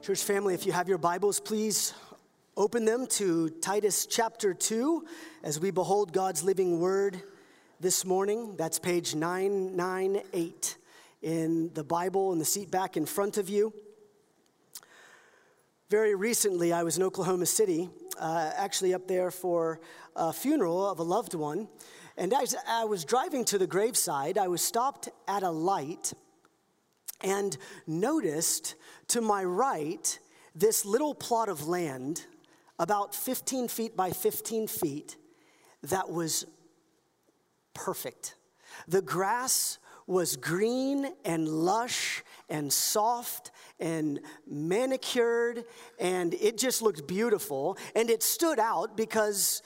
Church family, if you have your Bibles, please open them to Titus chapter 2 as we behold God's living word this morning. That's page 998 in the Bible in the seat back in front of you. Very recently, I was in Oklahoma City, uh, actually up there for a funeral of a loved one. And as I was driving to the graveside, I was stopped at a light and noticed to my right this little plot of land, about 15 feet by 15 feet, that was perfect. The grass was green and lush and soft and manicured, and it just looked beautiful. And it stood out because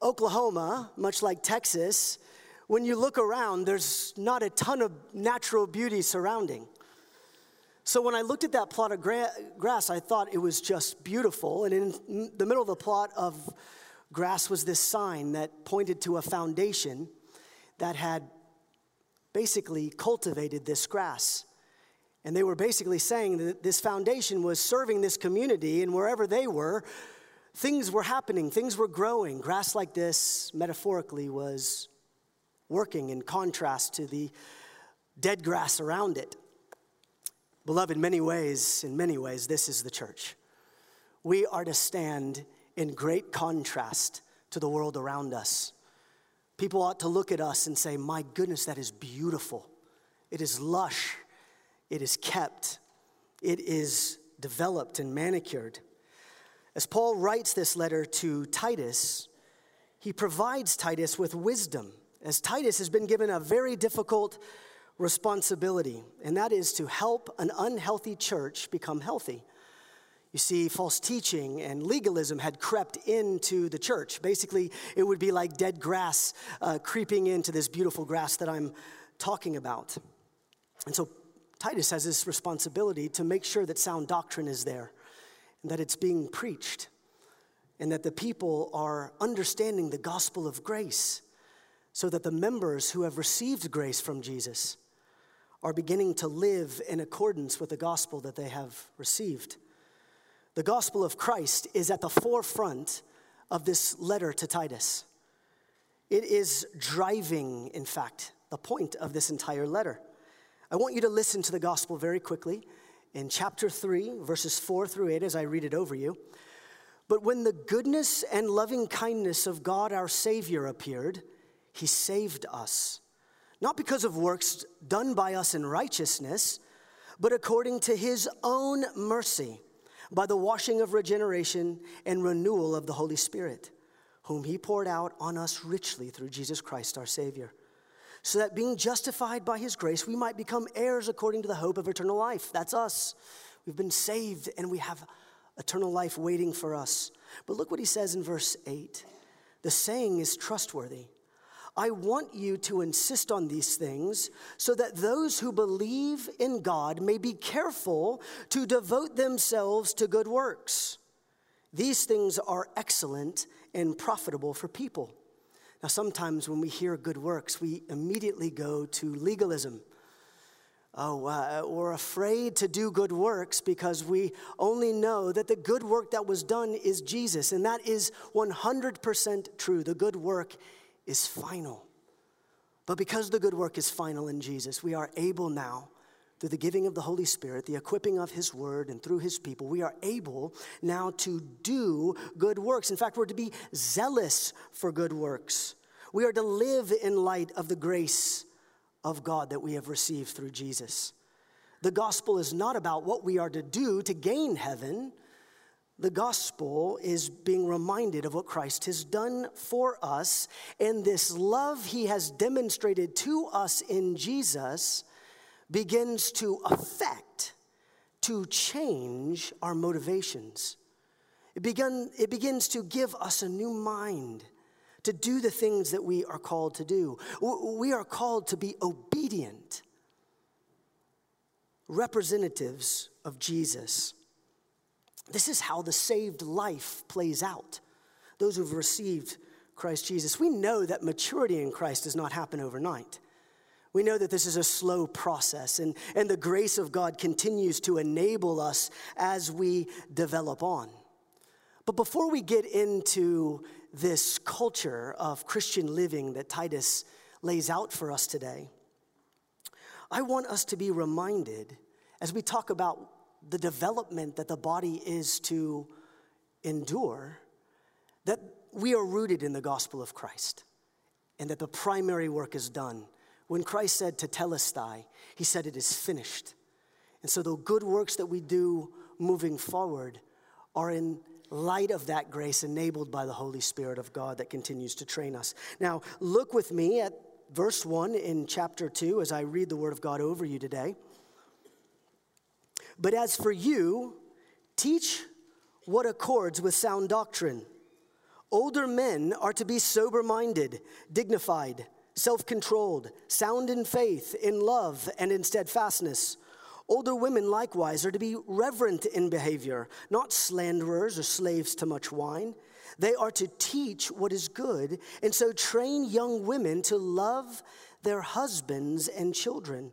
Oklahoma, much like Texas, when you look around, there's not a ton of natural beauty surrounding. So when I looked at that plot of gra- grass, I thought it was just beautiful. And in the middle of the plot of grass was this sign that pointed to a foundation that had basically cultivated this grass. And they were basically saying that this foundation was serving this community, and wherever they were, things were happening, things were growing. Grass like this, metaphorically, was working in contrast to the dead grass around it. Beloved, in many ways, in many ways, this is the church. We are to stand in great contrast to the world around us. People ought to look at us and say, My goodness, that is beautiful. It is lush. It is kept. It is developed and manicured. As Paul writes this letter to Titus, he provides Titus with wisdom, as Titus has been given a very difficult responsibility, and that is to help an unhealthy church become healthy. You see, false teaching and legalism had crept into the church. Basically, it would be like dead grass uh, creeping into this beautiful grass that I'm talking about. And so, Titus has this responsibility to make sure that sound doctrine is there and that it's being preached and that the people are understanding the gospel of grace so that the members who have received grace from Jesus are beginning to live in accordance with the gospel that they have received. The gospel of Christ is at the forefront of this letter to Titus. It is driving, in fact, the point of this entire letter. I want you to listen to the gospel very quickly in chapter 3, verses 4 through 8, as I read it over you. But when the goodness and loving kindness of God our Savior appeared, he saved us not because of works done by us in righteousness, but according to his own mercy, by the washing of regeneration and renewal of the Holy Spirit, whom he poured out on us richly through Jesus Christ our Savior, so that being justified by his grace, we might become heirs according to the hope of eternal life. That's us. We've been saved and we have eternal life waiting for us. But look what he says in verse 8 the saying is trustworthy. I want you to insist on these things so that those who believe in God may be careful to devote themselves to good works. These things are excellent and profitable for people. Now, sometimes when we hear good works, we immediately go to legalism. Oh, uh, we're afraid to do good works because we only know that the good work that was done is Jesus. And that is 100% true. The good work is final. But because the good work is final in Jesus, we are able now, through the giving of the Holy Spirit, the equipping of His Word, and through His people, we are able now to do good works. In fact, we're to be zealous for good works. We are to live in light of the grace of God that we have received through Jesus. The gospel is not about what we are to do to gain heaven, the gospel is being reminded of what Christ has done for us, and this love he has demonstrated to us in Jesus begins to affect, to change our motivations. It, begun, it begins to give us a new mind to do the things that we are called to do. We are called to be obedient representatives of Jesus. This is how the saved life plays out. Those who've received Christ Jesus. We know that maturity in Christ does not happen overnight. We know that this is a slow process, and, and the grace of God continues to enable us as we develop on. But before we get into this culture of Christian living that Titus lays out for us today, I want us to be reminded as we talk about the development that the body is to endure, that we are rooted in the gospel of Christ and that the primary work is done. When Christ said tetelestai, he said it is finished. And so the good works that we do moving forward are in light of that grace enabled by the Holy Spirit of God that continues to train us. Now, look with me at verse 1 in chapter 2 as I read the word of God over you today. But as for you, teach what accords with sound doctrine. Older men are to be sober minded, dignified, self controlled, sound in faith, in love, and in steadfastness. Older women likewise are to be reverent in behavior, not slanderers or slaves to much wine. They are to teach what is good, and so train young women to love their husbands and children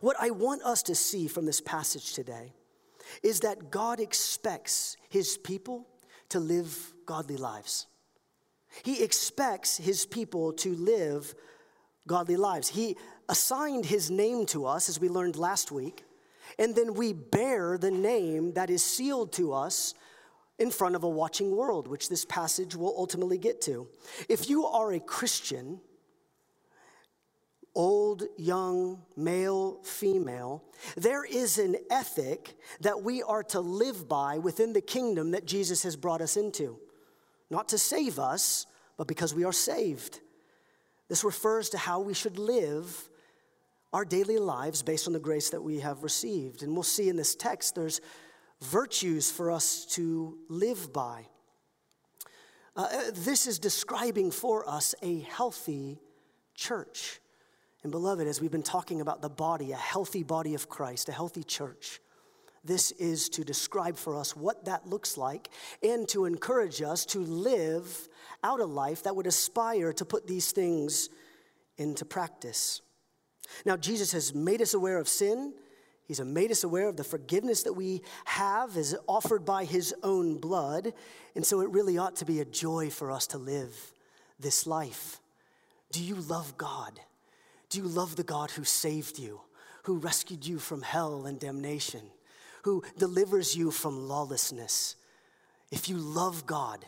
What I want us to see from this passage today is that God expects his people to live godly lives. He expects his people to live godly lives. He assigned his name to us, as we learned last week, and then we bear the name that is sealed to us in front of a watching world, which this passage will ultimately get to. If you are a Christian, old, young, male, female, there is an ethic that we are to live by within the kingdom that Jesus has brought us into. Not to save us, but because we are saved. This refers to how we should live our daily lives based on the grace that we have received. And we'll see in this text there's virtues for us to live by. Uh, this is describing for us a healthy church. And beloved, as we've been talking about the body, a healthy body of Christ, a healthy church, this is to describe for us what that looks like and to encourage us to live out a life that would aspire to put these things into practice. Now, Jesus has made us aware of sin. He's made us aware of the forgiveness that we have is offered by his own blood. And so it really ought to be a joy for us to live this life. Do you love God? Do you love the God who saved you, who rescued you from hell and damnation, who delivers you from lawlessness? If you love God,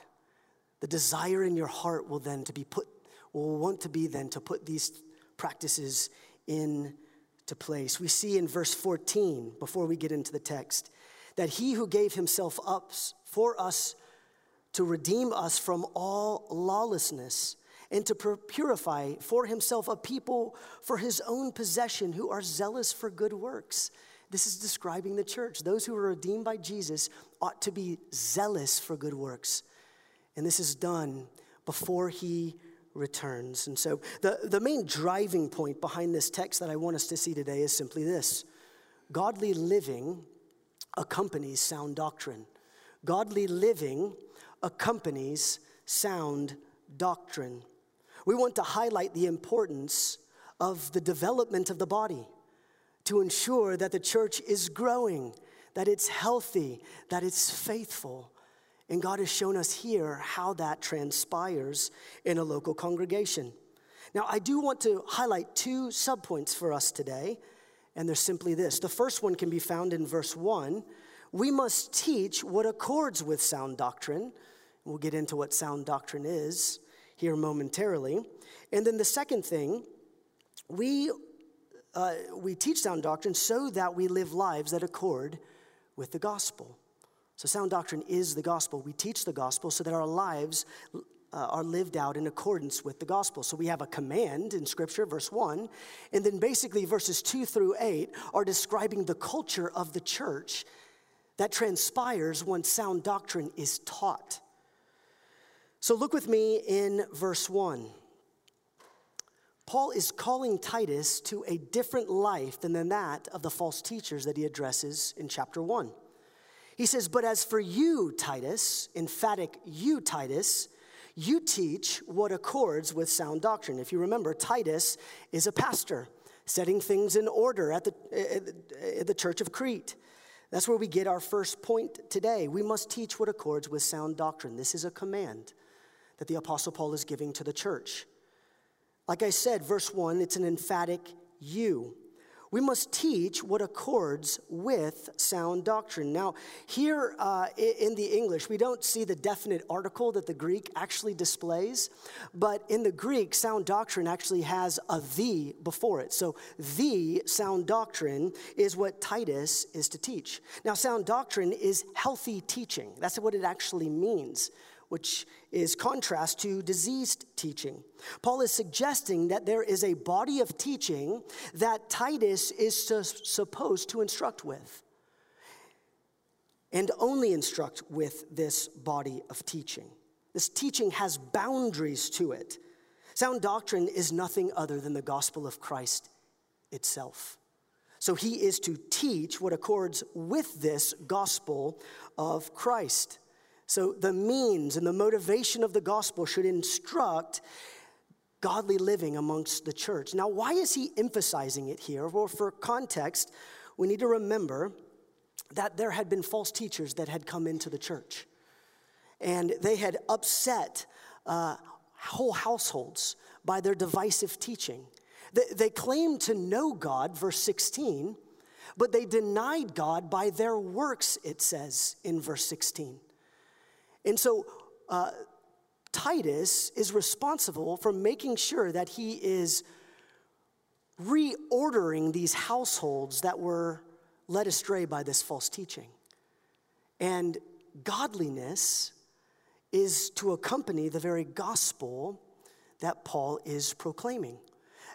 the desire in your heart will then to be put will want to be then to put these practices into place. We see in verse 14 before we get into the text that he who gave himself up for us to redeem us from all lawlessness and to purify for himself a people for his own possession who are zealous for good works. This is describing the church. Those who are redeemed by Jesus ought to be zealous for good works. And this is done before he returns. And so, the, the main driving point behind this text that I want us to see today is simply this godly living accompanies sound doctrine. Godly living accompanies sound doctrine we want to highlight the importance of the development of the body to ensure that the church is growing, that it's healthy, that it's faithful. And God has shown us here how that transpires in a local congregation. Now, I do want to highlight two subpoints for us today, and they're simply this. The first one can be found in verse 1. We must teach what accords with sound doctrine. We'll get into what sound doctrine is here momentarily. And then the second thing, we, uh, we teach sound doctrine so that we live lives that accord with the gospel. So, sound doctrine is the gospel. We teach the gospel so that our lives uh, are lived out in accordance with the gospel. So we have a command in Scripture, verse 1, and then basically verses 2 through 8 are describing the culture of the church that transpires when sound doctrine is taught. So look with me in verse 1. Paul is calling Titus to a different life than that of the false teachers that he addresses in chapter 1. He says, But as for you, Titus, emphatic you, Titus, you teach what accords with sound doctrine. If you remember, Titus is a pastor setting things in order at the, eh, eh, at the church of Crete. That's where we get our first point today. We must teach what accords with sound doctrine. This is a command that the Apostle Paul is giving to the church. Like I said, verse 1, it's an emphatic you we must teach what accords with sound doctrine. Now, here uh, in the English, we don't see the definite article that the Greek actually displays, but in the Greek, sound doctrine actually has a the before it. So, the sound doctrine is what Titus is to teach. Now, sound doctrine is healthy teaching. That's what it actually means which is contrast to diseased teaching. Paul is suggesting that there is a body of teaching that Titus is supposed to instruct with. And only instruct with this body of teaching. This teaching has boundaries to it. Sound doctrine is nothing other than the gospel of Christ itself. So he is to teach what accords with this gospel of Christ. So the means and the motivation of the gospel should instruct godly living amongst the church. Now, why is he emphasizing it here? Well, for context, we need to remember that there had been false teachers that had come into the church, and they had upset uh, whole households by their divisive teaching. They, they claimed to know God, verse 16, but they denied God by their works, it says in verse 16. And so uh, Titus is responsible for making sure that he is reordering these households that were led astray by this false teaching. And godliness is to accompany the very gospel that Paul is proclaiming.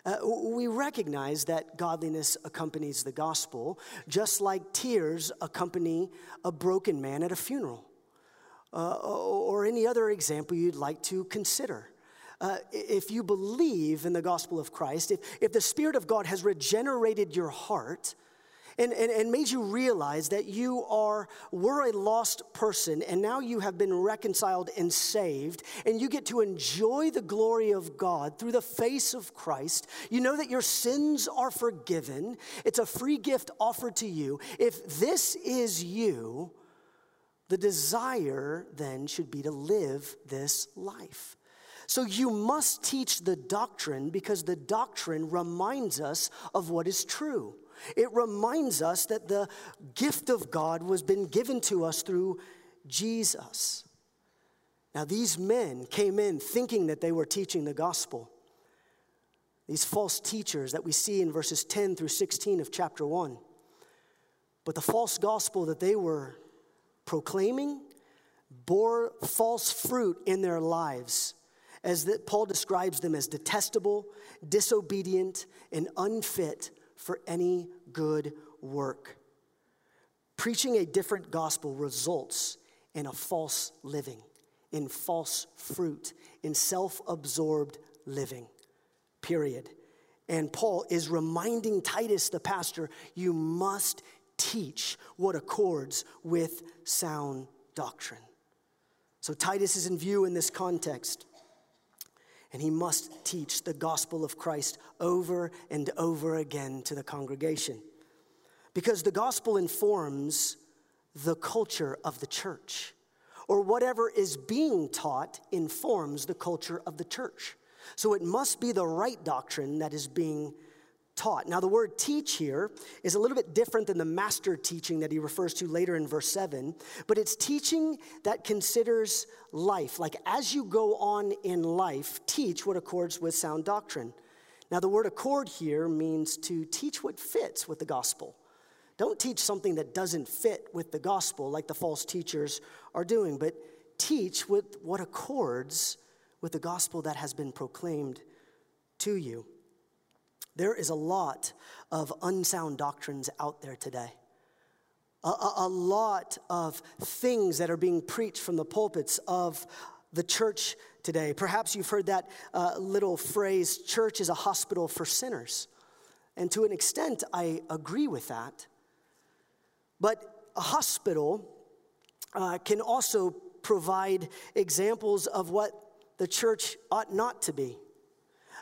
Uh, we recognize that godliness accompanies the gospel, just like tears accompany a broken man at a funeral uh, or any other example you'd like to consider. Uh, if you believe in the gospel of Christ, if, if the Spirit of God has regenerated your heart, and, and, and, made you realize that you are were a lost person and now you have been reconciled and saved and you get to enjoy the glory of god through the face of christ you know that your sins are forgiven it's a free gift offered to you if this is you the desire then should be to live this life. So you must teach the doctrine because the doctrine reminds us of what is true. It reminds us that the gift of God was been given to us through Jesus. Now these men came in thinking that they were teaching the gospel. These false teachers that we see in verses 10 through 16 of chapter 1. But the false gospel that they were proclaiming bore false fruit in their lives as that Paul describes them as detestable, disobedient, and unfit for any good work. Preaching a different gospel results in a false living, in false fruit, in self absorbed living, period. And Paul is reminding Titus, the pastor, you must teach what accords with sound doctrine. So Titus is in view in this context. And he must teach the gospel of Christ over and over again to the congregation. Because the gospel informs the culture of the church, or whatever is being taught informs the culture of the church. So it must be the right doctrine that is being taught. Now, the word teach here is a little bit different than the master teaching that he refers to later in verse 7, but it's teaching that considers life. Like as you go on in life, teach what accords with sound doctrine. Now, the word accord here means to teach what fits with the gospel. Don't teach something that doesn't fit with the gospel like the false teachers are doing, but teach with what accords with the gospel that has been proclaimed to you. There is a lot of unsound doctrines out there today. A, a, a, lot of things that are being preached from the pulpits of the church today. Perhaps you've heard that uh, little phrase, church is a hospital for sinners. And to an extent, I agree with that. But a hospital uh, can also provide examples of what the church ought not to be.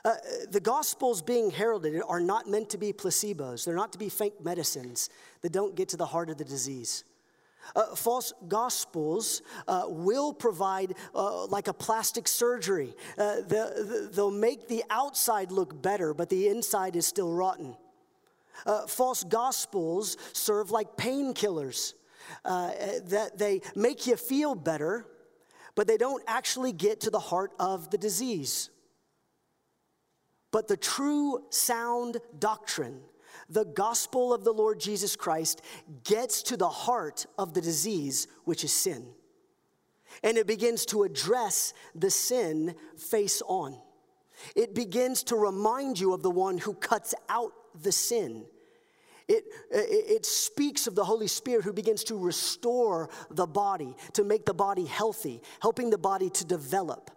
Uh, the gospels being heralded are not meant to be placebos. They're not to be fake medicines that don't get to the heart of the disease. Uh, false gospels uh, will provide uh, like a plastic surgery. Uh, the, the, they'll make the outside look better, but the inside is still rotten. Uh, false gospels serve like painkillers uh, that they make you feel better, but they don't actually get to the heart of the disease. But the true sound doctrine, the gospel of the Lord Jesus Christ, gets to the heart of the disease, which is sin. And it begins to address the sin face on. It begins to remind you of the one who cuts out the sin. It, it, speaks of the Holy Spirit who begins to restore the body, to make the body healthy, helping the body to develop.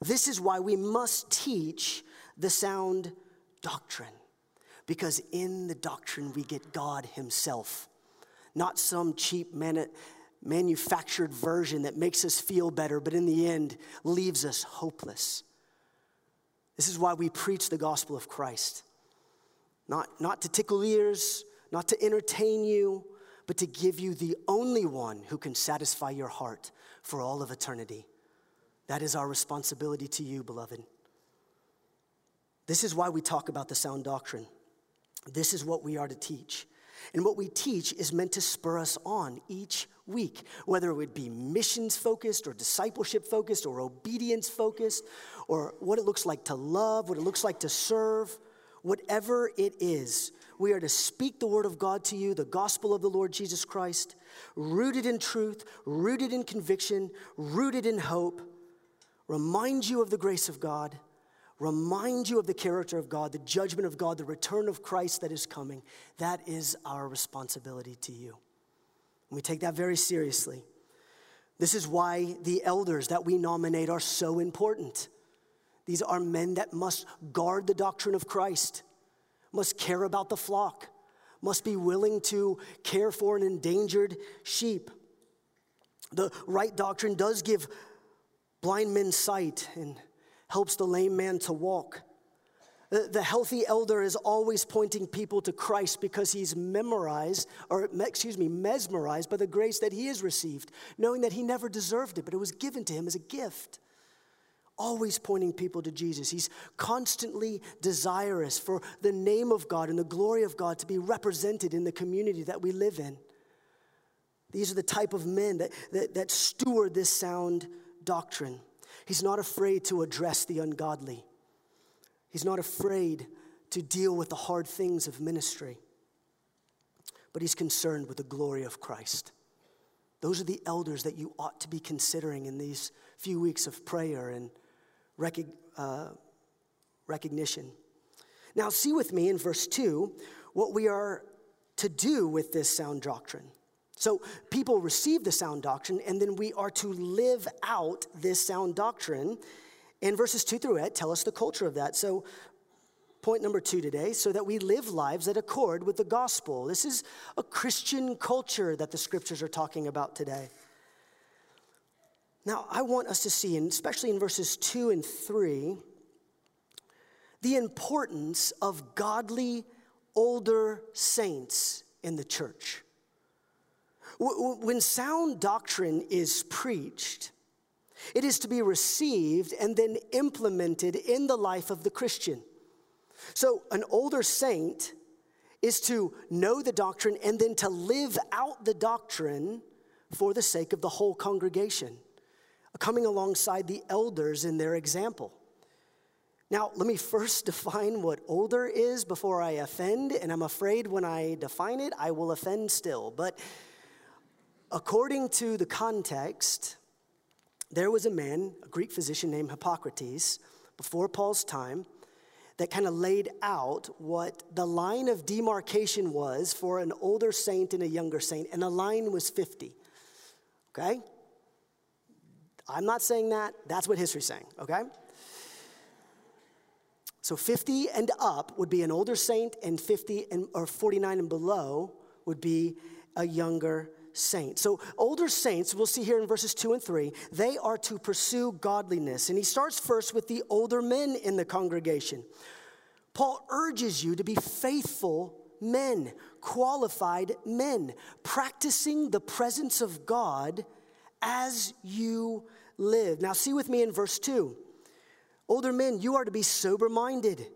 This is why we must teach the sound doctrine. Because in the doctrine, we get God Himself, not some cheap manu- manufactured version that makes us feel better, but in the end leaves us hopeless. This is why we preach the gospel of Christ. Not, not to tickle ears, not to entertain you, but to give you the only one who can satisfy your heart for all of eternity. That is our responsibility to you, beloved. This is why we talk about the sound doctrine. This is what we are to teach. And what we teach is meant to spur us on each week, whether it would be missions focused or discipleship focused or obedience focused or what it looks like to love, what it looks like to serve, whatever it is. We are to speak the word of God to you, the gospel of the Lord Jesus Christ, rooted in truth, rooted in conviction, rooted in hope, remind you of the grace of God remind you of the character of God, the judgment of God, the return of Christ that is coming. That is our responsibility to you. And we take that very seriously. This is why the elders that we nominate are so important. These are men that must guard the doctrine of Christ, must care about the flock, must be willing to care for an endangered sheep. The right doctrine does give blind men sight and helps the lame man to walk. The healthy elder is always pointing people to Christ because he's memorized, or excuse me, mesmerized by the grace that he has received, knowing that he never deserved it, but it was given to him as a gift. Always pointing people to Jesus. He's constantly desirous for the name of God and the glory of God to be represented in the community that we live in. These are the type of men that, that, that steward this sound doctrine. He's not afraid to address the ungodly. He's not afraid to deal with the hard things of ministry. But he's concerned with the glory of Christ. Those are the elders that you ought to be considering in these few weeks of prayer and uh, recognition. Now, see with me in verse 2 what we are to do with this sound doctrine. So people receive the sound doctrine, and then we are to live out this sound doctrine. And verses two through eight tell us the culture of that. So, point number two today so that we live lives that accord with the gospel. This is a Christian culture that the scriptures are talking about today. Now, I want us to see, and especially in verses two and three, the importance of godly older saints in the church. When sound doctrine is preached, it is to be received and then implemented in the life of the Christian. So, an older saint is to know the doctrine and then to live out the doctrine for the sake of the whole congregation, coming alongside the elders in their example. Now, let me first define what older is before I offend, and I'm afraid when I define it, I will offend still. But according to the context, there was a man, a Greek physician named Hippocrates, before Paul's time, that kind of laid out what the line of demarcation was for an older saint and a younger saint, and the line was 50. Okay? I'm not saying that, that's what history's saying, okay? So 50 and up would be an older saint, and 50 and, or 49 and below would be a younger saint. So, older saints, we'll see here in verses 2 and 3, they are to pursue godliness. And he starts first with the older men in the congregation. Paul urges you to be faithful men, qualified men, practicing the presence of God as you live. Now, see with me in verse 2. Older men, you are to be sober minded,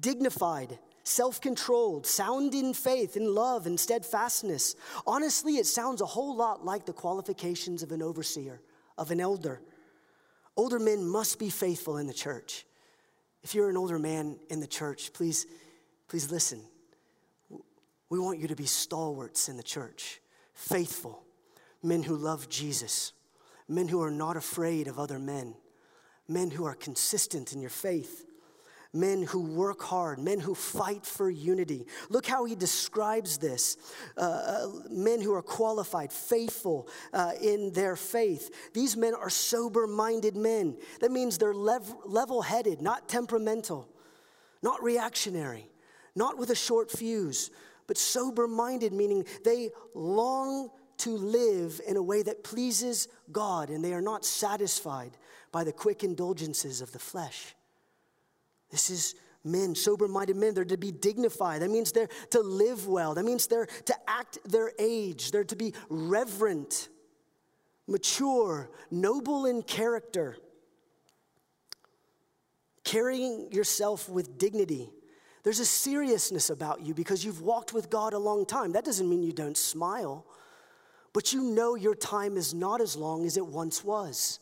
dignified, self controlled, sound in faith, in love, and steadfastness. Honestly, it sounds a whole lot like the qualifications of an overseer, of an elder. Older men must be faithful in the church. If you're an older man in the church, please, please listen. We want you to be stalwarts in the church, faithful, men who love Jesus, men who are not afraid of other men, men who are consistent in your faith, men who work hard, men who fight for unity. Look how he describes this uh, uh, men who are qualified, faithful uh, in their faith. These men are sober minded men. That means they're lev- level headed, not temperamental, not reactionary, not with a short fuse, but sober minded, meaning they long to live in a way that pleases God and they are not satisfied by the quick indulgences of the flesh. This is men, sober minded men. They're to be dignified. That means they're to live well. That means they're to act their age. They're to be reverent, mature, noble in character, carrying yourself with dignity. There's a seriousness about you because you've walked with God a long time. That doesn't mean you don't smile, but you know your time is not as long as it once was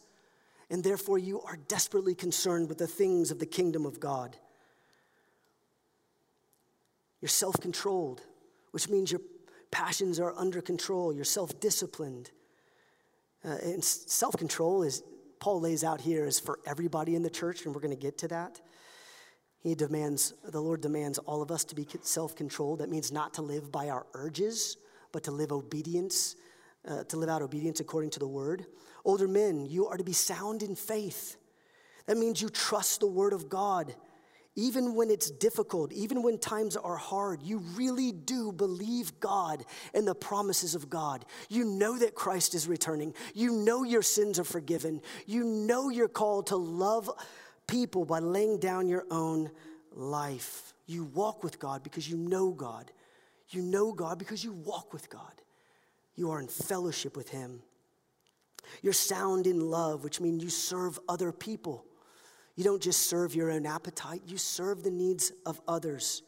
and therefore you are desperately concerned with the things of the kingdom of God. You're self controlled, which means your passions are under control, you're self disciplined. Uh, and self control is, Paul lays out here, is for everybody in the church, and we're going to get to that. He demands, the Lord demands all of us to be self controlled. That means not to live by our urges, but to live obedience, uh, to live out obedience according to the word. Older men, you are to be sound in faith. That means you trust the word of God. Even when it's difficult, even when times are hard, you really do believe God and the promises of God. You know that Christ is returning. You know your sins are forgiven. You know you're called to love people by laying down your own life. You walk with God because you know God. You know God because you walk with God. You are in fellowship with Him. You're sound in love, which means you serve other people. You don't just serve your own appetite, you serve the needs of others.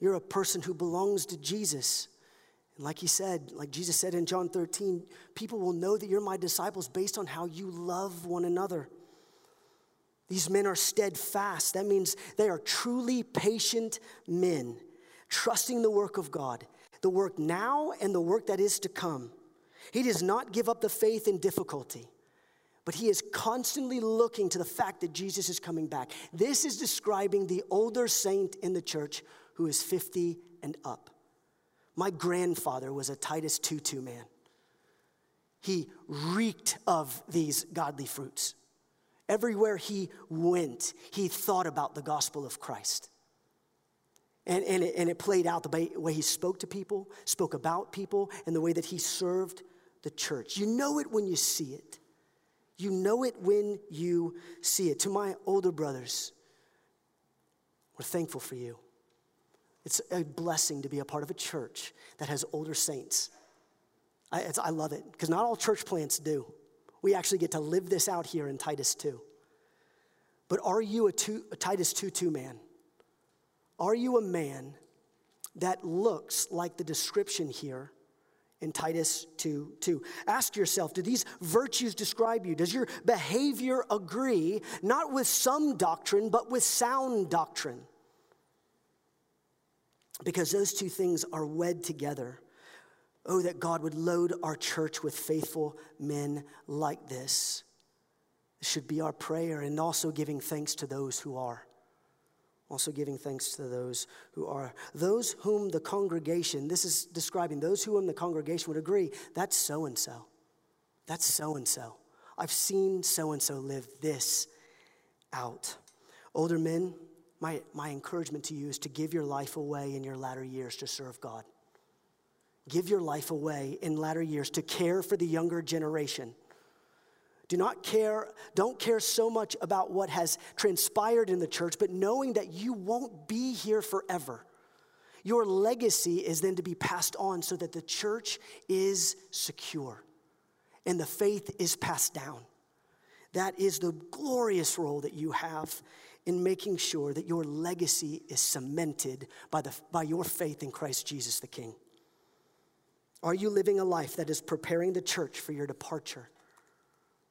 You're a person who belongs to Jesus. And like he said, like Jesus said in John 13, people will know that you're my disciples based on how you love one another. These men are steadfast. That means they are truly patient men, trusting the work of God, the work now and the work that is to come. He does not give up the faith in difficulty, but he is constantly looking to the fact that Jesus is coming back. This is describing the older saint in the church who is 50 and up. My grandfather was a Titus 2 2 man. He reeked of these godly fruits. Everywhere he went, he thought about the gospel of Christ. And, and, it, and it played out the way he spoke to people, spoke about people, and the way that he served the church. You know it when you see it. You know it when you see it. To my older brothers, we're thankful for you. It's a blessing to be a part of a church that has older saints. I, I love it because not all church plants do. We actually get to live this out here in Titus 2. But are you a, two, a Titus 2 2 man? Are you a man that looks like the description here in Titus 2 2. Ask yourself do these virtues describe you? Does your behavior agree, not with some doctrine, but with sound doctrine? Because those two things are wed together. Oh, that God would load our church with faithful men like this. This should be our prayer, and also giving thanks to those who are. Also giving thanks to those who are. Those whom the congregation, this is describing those whom the congregation would agree, that's so and so. That's so and so. I've seen so and so live this out. Older men, my, my encouragement to you is to give your life away in your latter years to serve God. Give your life away in latter years to care for the younger generation. Do not care, don't care so much about what has transpired in the church, but knowing that you won't be here forever. Your legacy is then to be passed on so that the church is secure and the faith is passed down. That is the glorious role that you have in making sure that your legacy is cemented by, the, by your faith in Christ Jesus the King. Are you living a life that is preparing the church for your departure?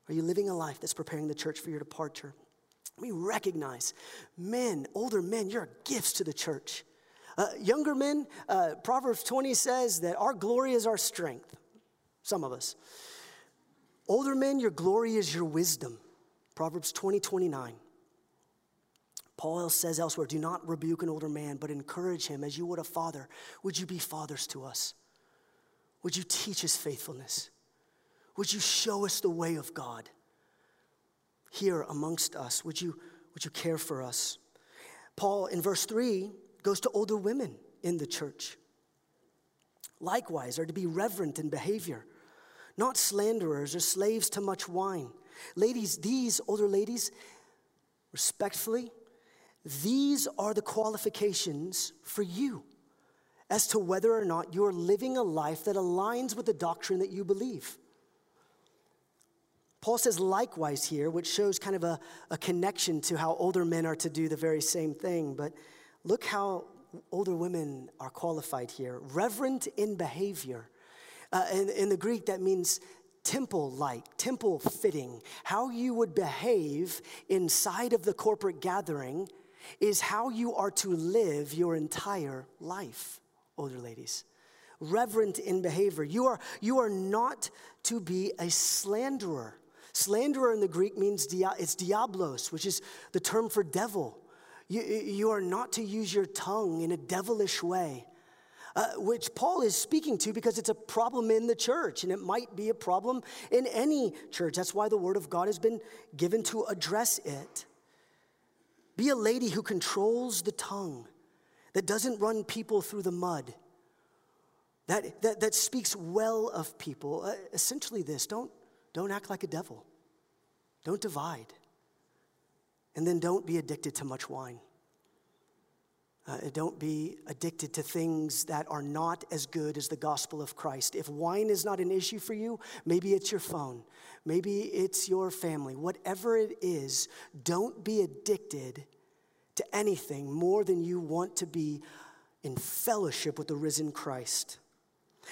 Are you living a life that's preparing the church for your departure? We recognize men, older men, you're gifts to the church. Uh, younger men, uh, Proverbs 20 says that our glory is our strength. Some of us. Older men, your glory is your wisdom. Proverbs 20, 29. Paul says elsewhere, do not rebuke an older man, but encourage him as you would a father. Would you be fathers to us? Would you teach us faithfulness? Would you show us the way of God here amongst us? Would you, would you care for us? Paul, in verse 3, goes to older women in the church. Likewise, are to be reverent in behavior, not slanderers or slaves to much wine. Ladies, these older ladies, respectfully, these are the qualifications for you as to whether or not you're living a life that aligns with the doctrine that you believe. Paul says likewise here, which shows kind of a, a connection to how older men are to do the very same thing. But look how older women are qualified here reverent in behavior. Uh, in, in the Greek, that means temple like, temple fitting. How you would behave inside of the corporate gathering is how you are to live your entire life older ladies. Reverent in behavior. You are, you are not to be a slanderer. Slanderer in the Greek means dia, it's diablos, which is the term for devil. You, you are not to use your tongue in a devilish way, uh, which Paul is speaking to because it's a problem in the church and it might be a problem in any church. That's why the word of God has been given to address it. Be a lady who controls the tongue that doesn't run people through the mud, that, that, that speaks well of people. Uh, essentially, this don't, don't act like a devil, don't divide, and then don't be addicted to much wine. Uh, don't be addicted to things that are not as good as the gospel of Christ. If wine is not an issue for you, maybe it's your phone, maybe it's your family. Whatever it is, don't be addicted to anything more than you want to be in fellowship with the risen Christ.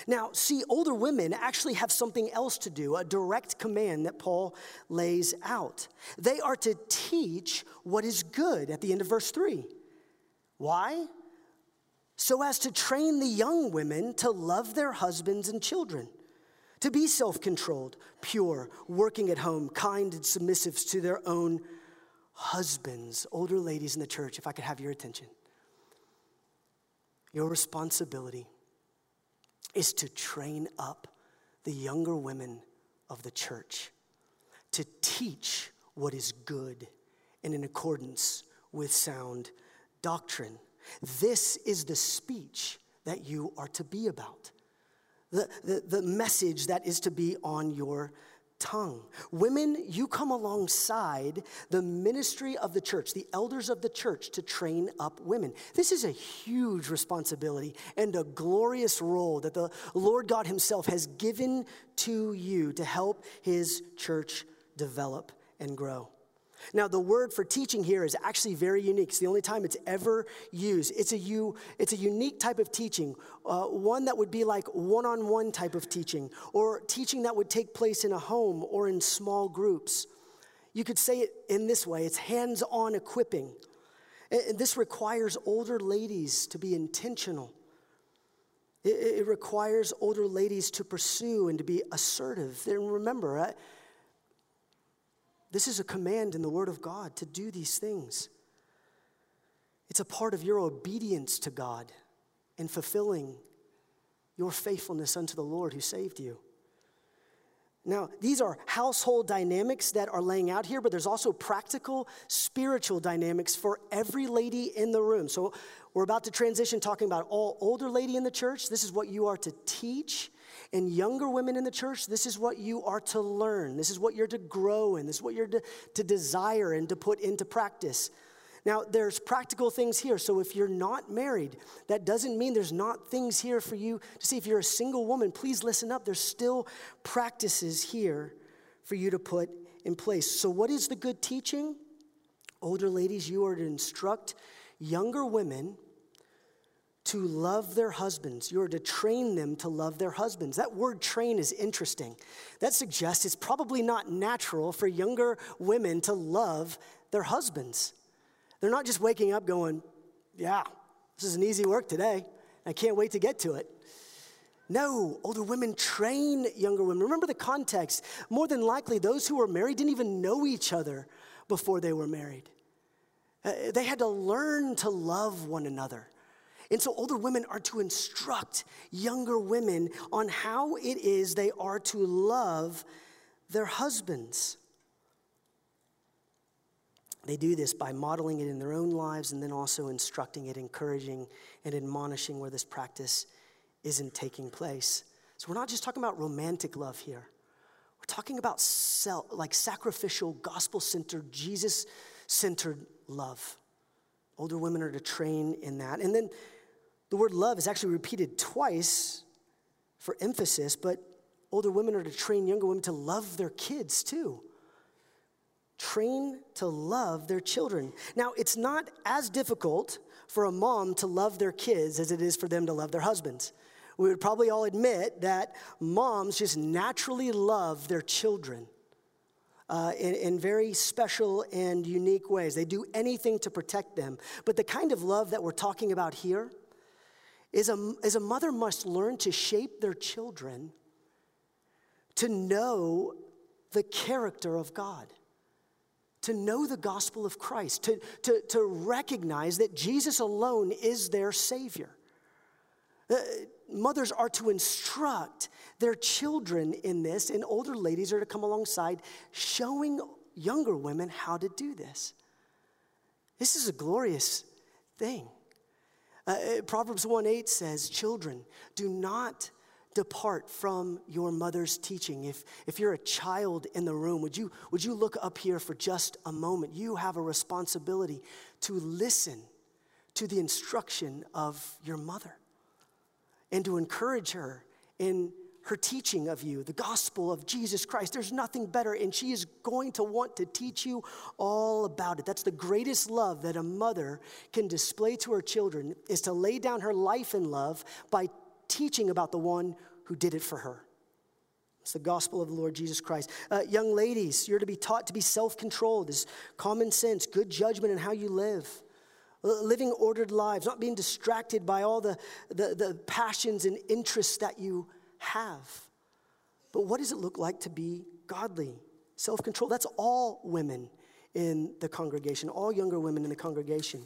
Now, see, older women actually have something else to do, a direct command that Paul lays out. They are to teach what is good at the end of verse 3. Why? So as to train the young women to love their husbands and children, to be self controlled, pure, working at home, kind and submissive to their own husbands, older ladies in the church, if I could have your attention. Your responsibility is to train up the younger women of the church to teach what is good and in accordance with sound doctrine. This is the speech that you are to be about, the, the, the message that is to be on your tongue. Women, you come alongside the ministry of the church, the elders of the church, to train up women. This is a huge responsibility and a glorious role that the Lord God Himself has given to you to help His church develop and grow. Now, the word for teaching here is actually very unique. It's the only time it's ever used. It's a, u, it's a unique type of teaching, uh, one that would be like one on one type of teaching, or teaching that would take place in a home or in small groups. You could say it in this way it's hands on equipping. And this requires older ladies to be intentional. It, it requires older ladies to pursue and to be assertive. And remember, This is a command in the Word of God to do these things. It's a part of your obedience to God and fulfilling your faithfulness unto the Lord who saved you. Now, these are household dynamics that are laying out here, but there's also practical spiritual dynamics for every lady in the room. So, we're about to transition talking about all older lady in the church. This is what you are to teach. And younger women in the church, this is what you are to learn. This is what you're to grow in. This is what you're to, to desire and to put into practice. Now, there's practical things here. So if you're not married, that doesn't mean there's not things here for you to see. If you're a single woman, please listen up. There's still practices here for you to put in place. So, what is the good teaching? Older ladies, you are to instruct younger women to love their husbands. You are to train them to love their husbands. That word train is interesting. That suggests it's probably not natural for younger women to love their husbands. They're not just waking up going, yeah, this is an easy work today. I can't wait to get to it. No, older women train younger women. Remember the context. More than likely, those who were married didn't even know each other before they were married. Uh, they had to learn to love one another. And so, older women are to instruct younger women on how it is they are to love their husbands. They do this by modeling it in their own lives and then also instructing it, encouraging, and admonishing where this practice isn't taking place. So we're not just talking about romantic love here. We're talking about self, like sacrificial, gospel centered, Jesus centered love. Older women are to train in that. And then the word love is actually repeated twice for emphasis, but older women are to train younger women to love their kids too train to love their children. Now, it's not as difficult for a mom to love their kids as it is for them to love their husbands. We would probably all admit that moms just naturally love their children uh, in, in very special and unique ways. They do anything to protect them. But the kind of love that we're talking about here is a, is a mother must learn to shape their children to know the character of God to know the gospel of Christ, to, to, to recognize that Jesus alone is their Savior. Uh, mothers are to instruct their children in this, and older ladies are to come alongside showing younger women how to do this. This is a glorious thing. Uh, Proverbs 1 8 says, Children, do not depart from your mother's teaching. If, if you're a child in the room, would you, would you look up here for just a moment? You have a responsibility to listen to the instruction of your mother and to encourage her in her teaching of you, the gospel of Jesus Christ. There's nothing better, and she is going to want to teach you all about it. That's the greatest love that a mother can display to her children is to lay down her life in love by teaching about the one who did it for her. It's the gospel of the Lord Jesus Christ. Uh, young ladies, you're to be taught to be self controlled, is common sense, good judgment in how you live, living ordered lives, not being distracted by all the, the, the passions and interests that you have. But what does it look like to be godly? Self control. That's all women in the congregation, all younger women in the congregation.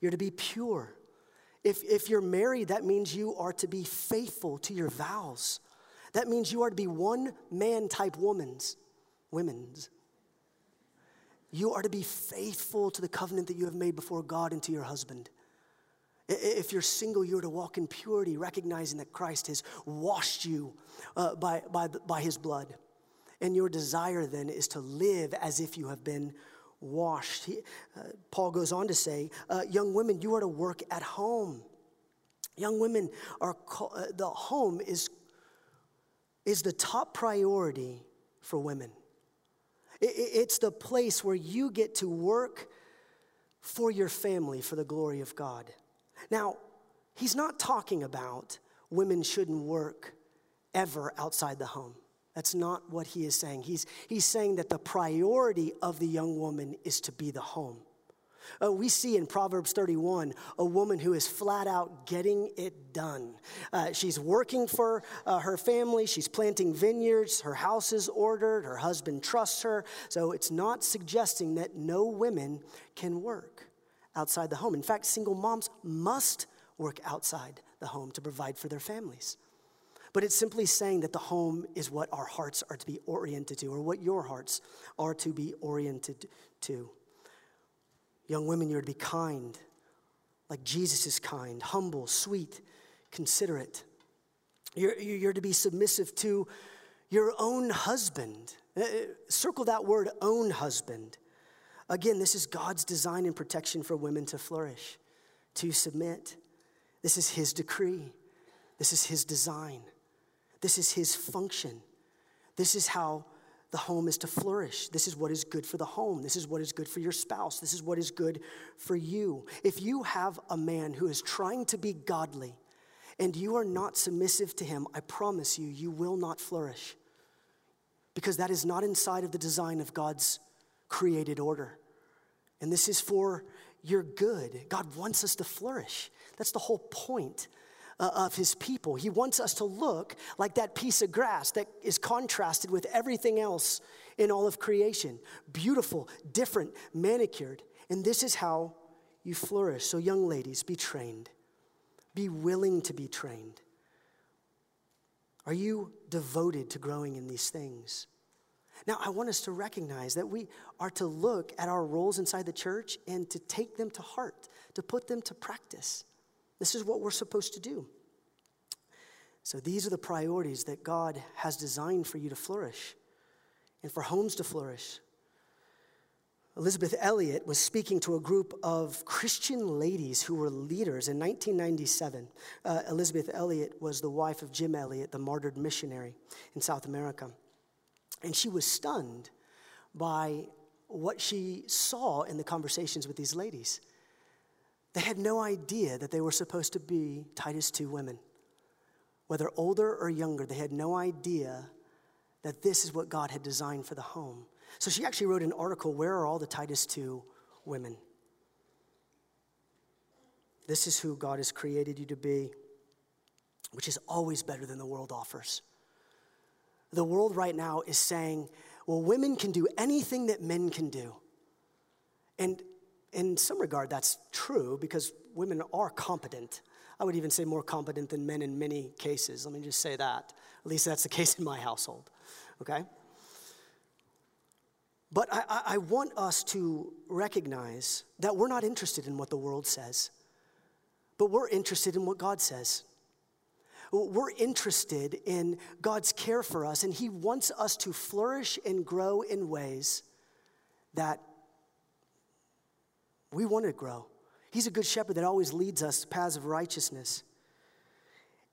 You're to be pure. If, if you're married, that means you are to be faithful to your vows. That means you are to be one man type woman's, women's. You are to be faithful to the covenant that you have made before God and to your husband. If you're single, you're to walk in purity, recognizing that Christ has washed you uh, by, by, by his blood. And your desire then is to live as if you have been washed. He, uh, Paul goes on to say, uh, Young women, you are to work at home. Young women are, uh, the home is, is the top priority for women. It, it's the place where you get to work for your family for the glory of God. Now, he's not talking about women shouldn't work ever outside the home. That's not what he is saying. He's, he's saying that the priority of the young woman is to be the home. Uh, we see in Proverbs 31 a woman who is flat out getting it done. Uh, she's working for uh, her family, she's planting vineyards, her house is ordered, her husband trusts her. So it's not suggesting that no women can work outside the home. In fact, single moms must work outside the home to provide for their families. But it's simply saying that the home is what our hearts are to be oriented to, or what your hearts are to be oriented to. Young women, you're to be kind, like Jesus is kind, humble, sweet, considerate. You're, you're to be submissive to your own husband. Uh, uh, circle that word, own husband. Again, this is God's design and protection for women to flourish, to submit. This is His decree. This is His design. This is His function. This is how the home is to flourish. This is what is good for the home. This is what is good for your spouse. This is what is good for you. If you have a man who is trying to be godly and you are not submissive to him, I promise you, you will not flourish because that is not inside of the design of God's created order. And this is for your good. God wants us to flourish. That's the whole point uh, of his people. He wants us to look like that piece of grass that is contrasted with everything else in all of creation beautiful, different, manicured. And this is how you flourish. So, young ladies, be trained, be willing to be trained. Are you devoted to growing in these things? Now, I want us to recognize that we are to look at our roles inside the church and to take them to heart, to put them to practice. This is what we're supposed to do. So, these are the priorities that God has designed for you to flourish and for homes to flourish. Elisabeth Elliot was speaking to a group of Christian ladies who were leaders in 1997. Uh, Elisabeth Elliot was the wife of Jim Elliot, the martyred missionary in South America. And she was stunned by what she saw in the conversations with these ladies. They had no idea that they were supposed to be Titus 2 women. Whether older or younger, they had no idea that this is what God had designed for the home. So she actually wrote an article Where are all the Titus 2 women? This is who God has created you to be, which is always better than the world offers. The world right now is saying, well, women can do anything that men can do. And in some regard, that's true because women are competent. I would even say more competent than men in many cases. Let me just say that. At least that's the case in my household, okay? But I, I, want us to recognize that we're not interested in what the world says, but we're interested in what God says. We're interested in God's care for us, and He wants us to flourish and grow in ways that we want to grow. He's a good shepherd that always leads us to paths of righteousness.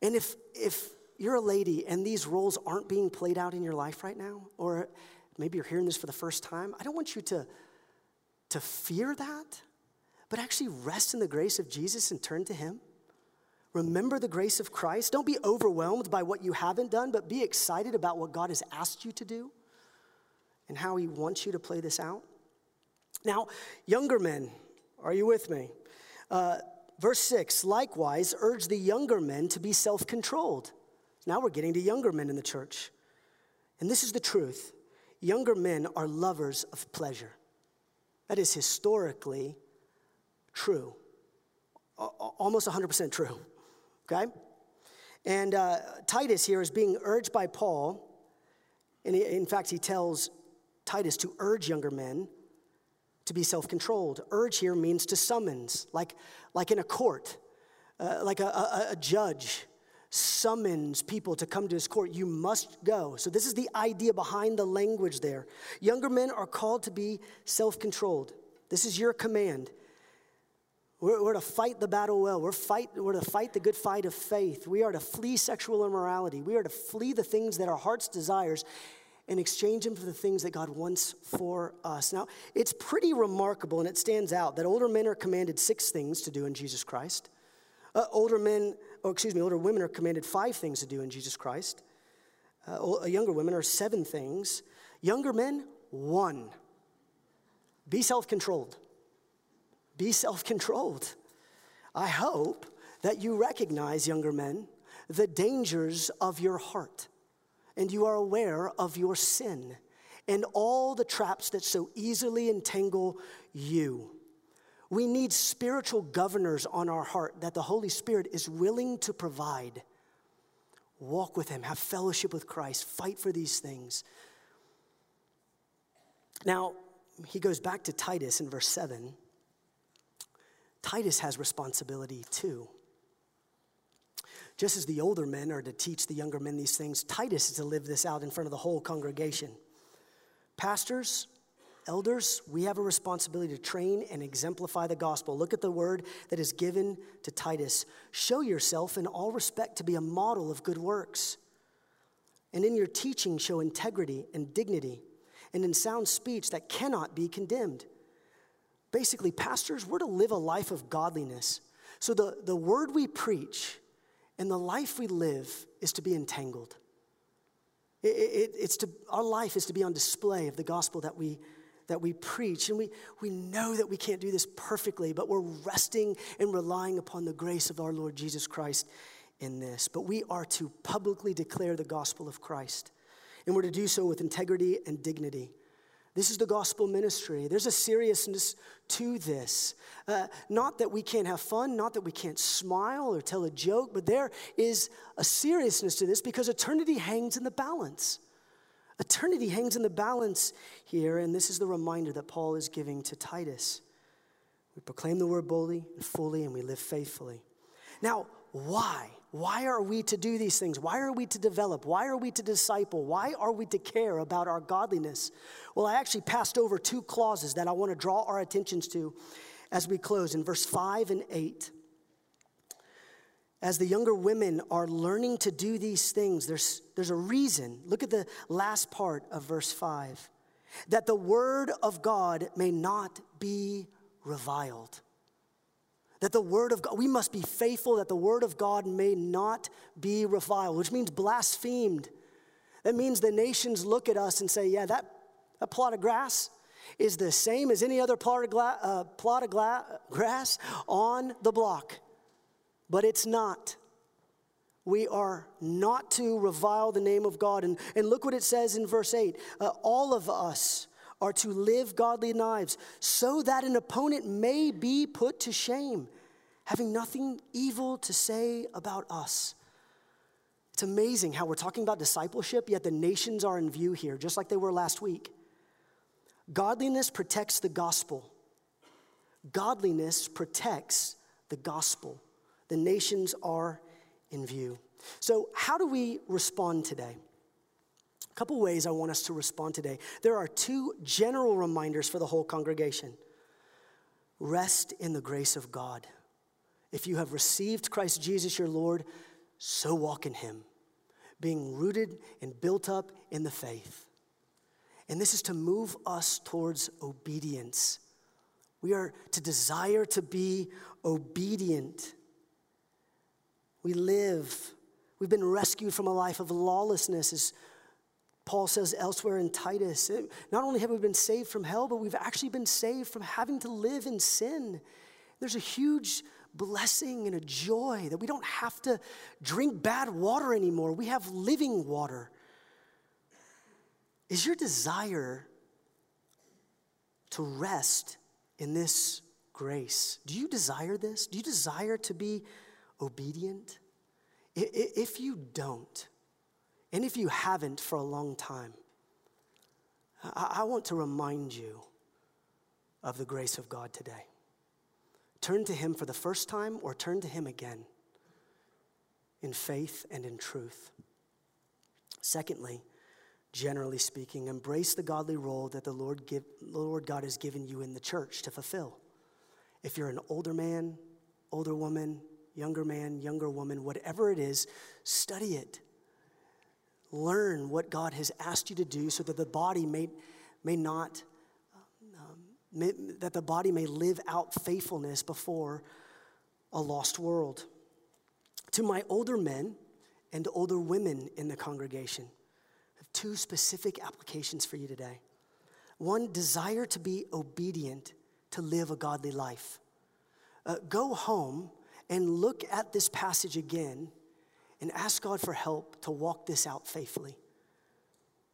And if, if you're a lady and these roles aren't being played out in your life right now, or maybe you're hearing this for the first time, I don't want you to, to fear that, but actually rest in the grace of Jesus and turn to Him. Remember the grace of Christ. Don't be overwhelmed by what you haven't done, but be excited about what God has asked you to do and how He wants you to play this out. Now, younger men, are you with me? Uh, verse 6 likewise, urge the younger men to be self controlled. Now we're getting to younger men in the church. And this is the truth younger men are lovers of pleasure. That is historically true, almost 100% true. Okay? And uh, Titus here is being urged by Paul, and he, in fact, he tells Titus to urge younger men to be self controlled. Urge here means to summons, like, like in a court, uh, like a, a, a judge summons people to come to his court. You must go. So, this is the idea behind the language there. Younger men are called to be self controlled. This is your command. We're, we're, to fight the battle well. We're, fight, we're to fight the good fight of faith. We are to flee sexual immorality. We are to flee the things that our heart's desires and exchange them for the things that God wants for us. Now, it's pretty remarkable and it stands out that older men are commanded six things to do in Jesus Christ. Uh, older men, oh, excuse me, older women are commanded five things to do in Jesus Christ. Uh, younger women are seven things. Younger men, one. Be self controlled. Be self controlled. I hope that you recognize, younger men, the dangers of your heart and you are aware of your sin and all the traps that so easily entangle you. We need spiritual governors on our heart that the Holy Spirit is willing to provide. Walk with Him, have fellowship with Christ, fight for these things. Now, he goes back to Titus in verse 7. Titus has responsibility too. Just as the older men are to teach the younger men these things, Titus is to live this out in front of the whole congregation. Pastors, elders, we have a responsibility to train and exemplify the gospel. Look at the word that is given to Titus. Show yourself in all respect to be a model of good works. And in your teaching, show integrity and dignity, and in sound speech that cannot be condemned. Basically, pastors, we're to live a life of godliness. So the, the word we preach, and the life we live is to be entangled. It, it, it's to, our life is to be on display of the gospel that we, that we preach. And we, we know that we can't do this perfectly, but we're resting and relying upon the grace of our Lord Jesus Christ in this. But we are to publicly declare the gospel of Christ. And we're to do so with integrity and dignity. This is the gospel ministry. There's a seriousness to this. Uh, not that we can't have fun, not that we can't smile or tell a joke, but there is a seriousness to this because eternity hangs in the balance. Eternity hangs in the balance here, and this is the reminder that Paul is giving to Titus. We proclaim the word boldly and fully, and we live faithfully. Now, why? Why are we to do these things? Why are we to develop? Why are we to disciple? Why are we to care about our godliness? Well, I actually passed over two clauses that I want to draw our attentions to as we close in verse 5 and 8. As the younger women are learning to do these things, there's, there's a reason. Look at the last part of verse 5 that the word of God may not be reviled that the word of God, we must be faithful that the word of God may not be reviled, which means blasphemed. That means the nations look at us and say, yeah, that, that plot of grass is the same as any other plot of, gla- uh, plot of gla- grass on the block. But it's not. We are not to revile the name of God. And, and look what it says in verse 8 uh, all of us are to live godly lives so that an opponent may be put to shame, having nothing evil to say about us. It's amazing how we're talking about discipleship, yet the nations are in view here, just like they were last week. Godliness protects the gospel. Godliness protects the gospel. The nations are in view. So, how do we respond today? A couple ways I want us to respond today. There are two general reminders for the whole congregation rest in the grace of God. If you have received Christ Jesus your Lord, so walk in him, being rooted and built up in the faith. And this is to move us towards obedience. We are to desire to be obedient. We live, we've been rescued from a life of lawlessness, as Paul says elsewhere in Titus, eh, not only have we been saved from hell, but we've actually been saved from having to live in sin. There's a huge blessing and a joy that we don't have to drink bad water anymore. We have living water. Is your desire to rest in this grace? Do you desire this? Do you desire to be obedient? If you don't, and if you haven't for a long time, I, want to remind you of the grace of God today. Turn to Him for the first time or turn to Him again in faith and in truth. Secondly, generally speaking, embrace the godly role that the Lord, give, Lord God has given you in the church to fulfill. If you're an older man, older woman, younger man, younger woman, whatever it is, study it learn what God has asked you to do so that the body may, may not, um, may, that the body may live out faithfulness before a lost world. To my older men and older women in the congregation, I have two specific applications for you today. One, desire to be obedient to live a godly life. uh, go home and look at this passage again and ask God for help to walk this out faithfully.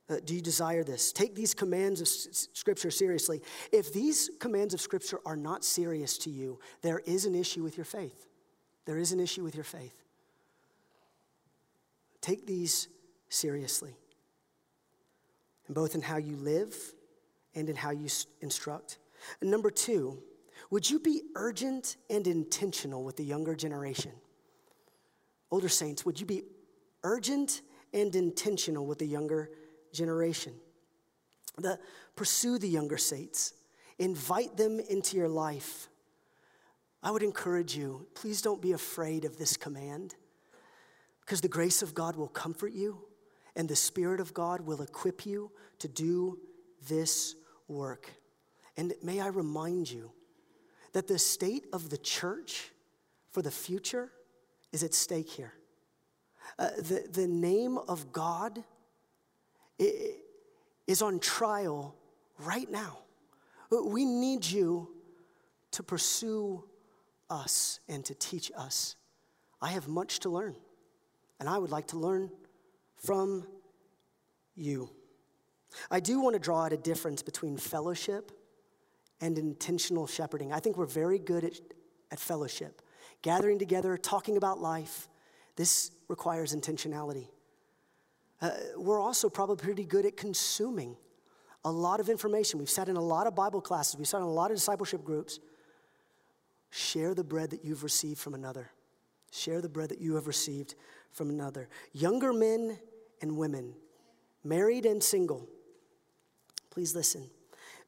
Uh, do you desire this? Take these commands of s- Scripture seriously. If these commands of Scripture are not serious to you, there is an issue with your faith. There is an issue with your faith. Take these seriously, and both in how you live and in how you instruct. And number two, would you be urgent and intentional with the younger generation? Older saints, would you be urgent and intentional with the younger generation? The, pursue the younger saints, invite them into your life. I would encourage you, please don't be afraid of this command because the grace of God will comfort you and the Spirit of God will equip you to do this work. And may I remind you that the state of the church for the future is at stake here. Uh, the, the name of God is on trial right now. We need you to pursue us and to teach us. I have much to learn, and I would like to learn from you. I do want to draw out a difference between fellowship and intentional shepherding. I think we're very good at, at fellowship, gathering together, talking about life. This requires intentionality. Uh, we're also probably pretty good at consuming a lot of information. We've sat in a lot of Bible classes, we've sat in a lot of discipleship groups. Share the bread that you've received from another. Share the bread that you have received from another. Younger men and women, married and single, please listen.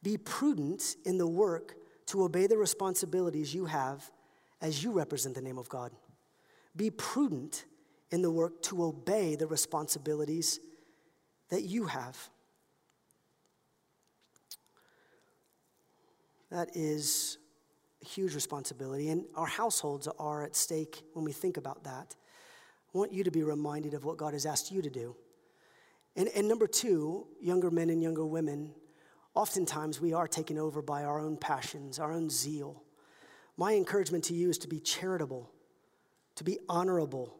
Be prudent in the work to obey the responsibilities you have as you represent the name of God. Be prudent in the work to obey the responsibilities that you have. That is a huge responsibility, and our households are at stake when we think about that. I want you to be reminded of what God has asked you to do. And, and number two, younger men and younger women, oftentimes we are taken over by our own passions, our own zeal. My encouragement to you is to be charitable, to be honorable,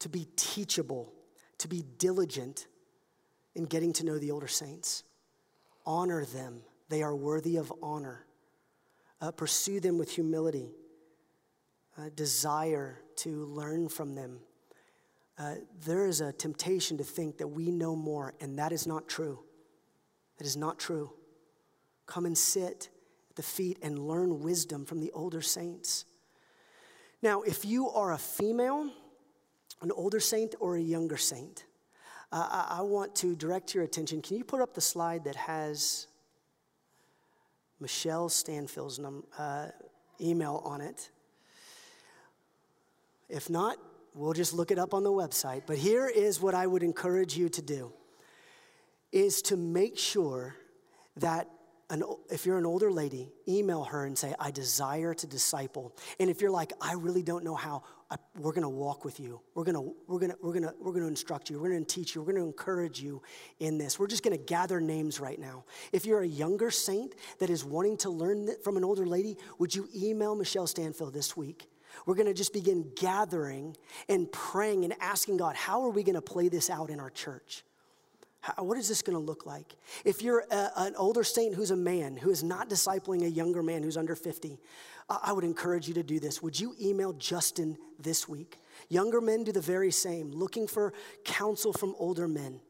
to be teachable, to be diligent in getting to know the older saints. Honor them, they are worthy of honor. Uh, pursue them with humility, uh, desire to learn from them. Uh, there is a temptation to think that we know more, and that is not true. That is not true. Come and sit at the feet and learn wisdom from the older saints. Now, if you are a female, an older saint or a younger saint, uh, I, I want to direct your attention. Can you put up the slide that has Michelle Stanfield's num- uh, email on it? If not, we'll just look it up on the website. But here is what I would encourage you to do is to make sure that an, if you're an older lady, email her and say, I desire to disciple. And if you're like, I really don't know how, I, we're gonna walk with you. We're gonna, we're, gonna, we're, gonna, we're gonna instruct you. We're gonna teach you. We're gonna encourage you in this. We're just gonna gather names right now. If you're a younger saint that is wanting to learn from an older lady, would you email Michelle Stanfield this week? We're gonna just begin gathering and praying and asking God, how are we gonna play this out in our church? How, what is this going to look like? If you're a, an older saint who's a man who is not discipling a younger man who's under 50, I would encourage you to do this. Would you email Justin this week? Younger men do the very same, looking for counsel from older men.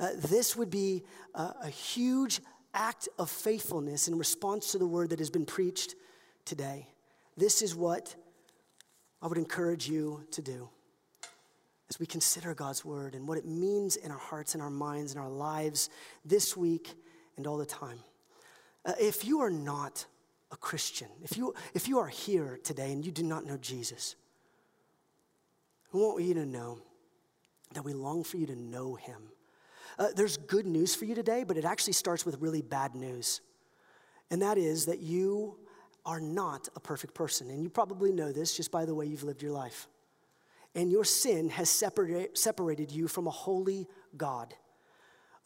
Uh, this would be a huge act of faithfulness in response to the word that has been preached today. This is what I would encourage you to do as we consider God's word and what it means in our hearts and our minds and our lives this week and all the time. Uh, if you are not a Christian, if you, if you are here today and you do not know Jesus, we want you to know that we long for you to know him. Uh, there's good news for you today, but it actually starts with really bad news. And that is that you are not a perfect person. And you probably know this just by the way you've lived your life and your sin has separate, separated you from a holy God.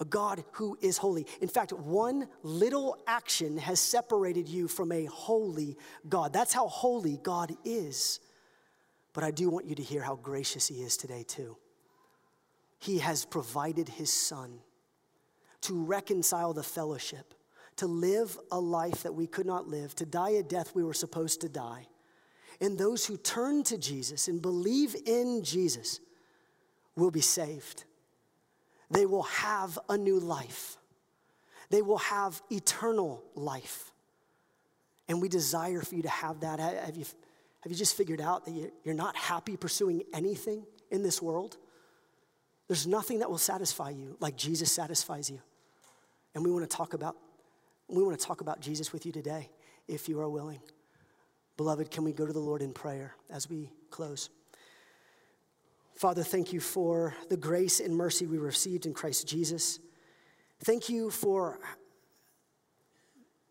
a God who is holy. In fact, one little action has separated you from a holy God. That's how holy God is. But I do want you to hear how gracious He is today, too. He has provided His Son to reconcile the fellowship, to live a life that we could not live, to die a death we were supposed to die. And those who turn to Jesus and believe in Jesus will be saved. They will have a new life. They will have eternal life. And we desire for you to have that. Have you, have you just figured out that you're not happy pursuing anything in this world? There's nothing that will satisfy you like Jesus satisfies you. And we want to talk about we want to talk about Jesus with you today if you are willing. Beloved, can we go to the Lord in prayer as we close? Father, thank you for the grace and mercy we received in Christ Jesus. Thank you for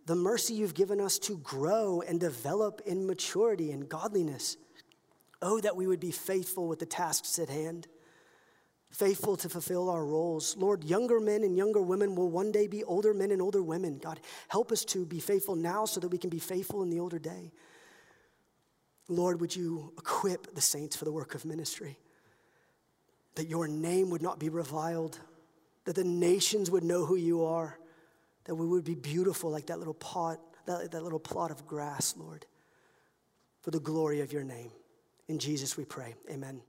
the mercy you've given us to grow and develop in maturity and godliness. Oh, that we would be faithful with the tasks at hand, faithful to fulfill our roles. Lord, younger men and younger women will one day be older men and older women. God, help us to be faithful now so that we can be faithful in the older day. Lord, would you equip the saints for the work of ministry? That your name would not be reviled, that the nations would know who you are that we would be beautiful like that little pot, that, that little plot of grass, Lord, for the glory of your name. In Jesus we pray. Amen.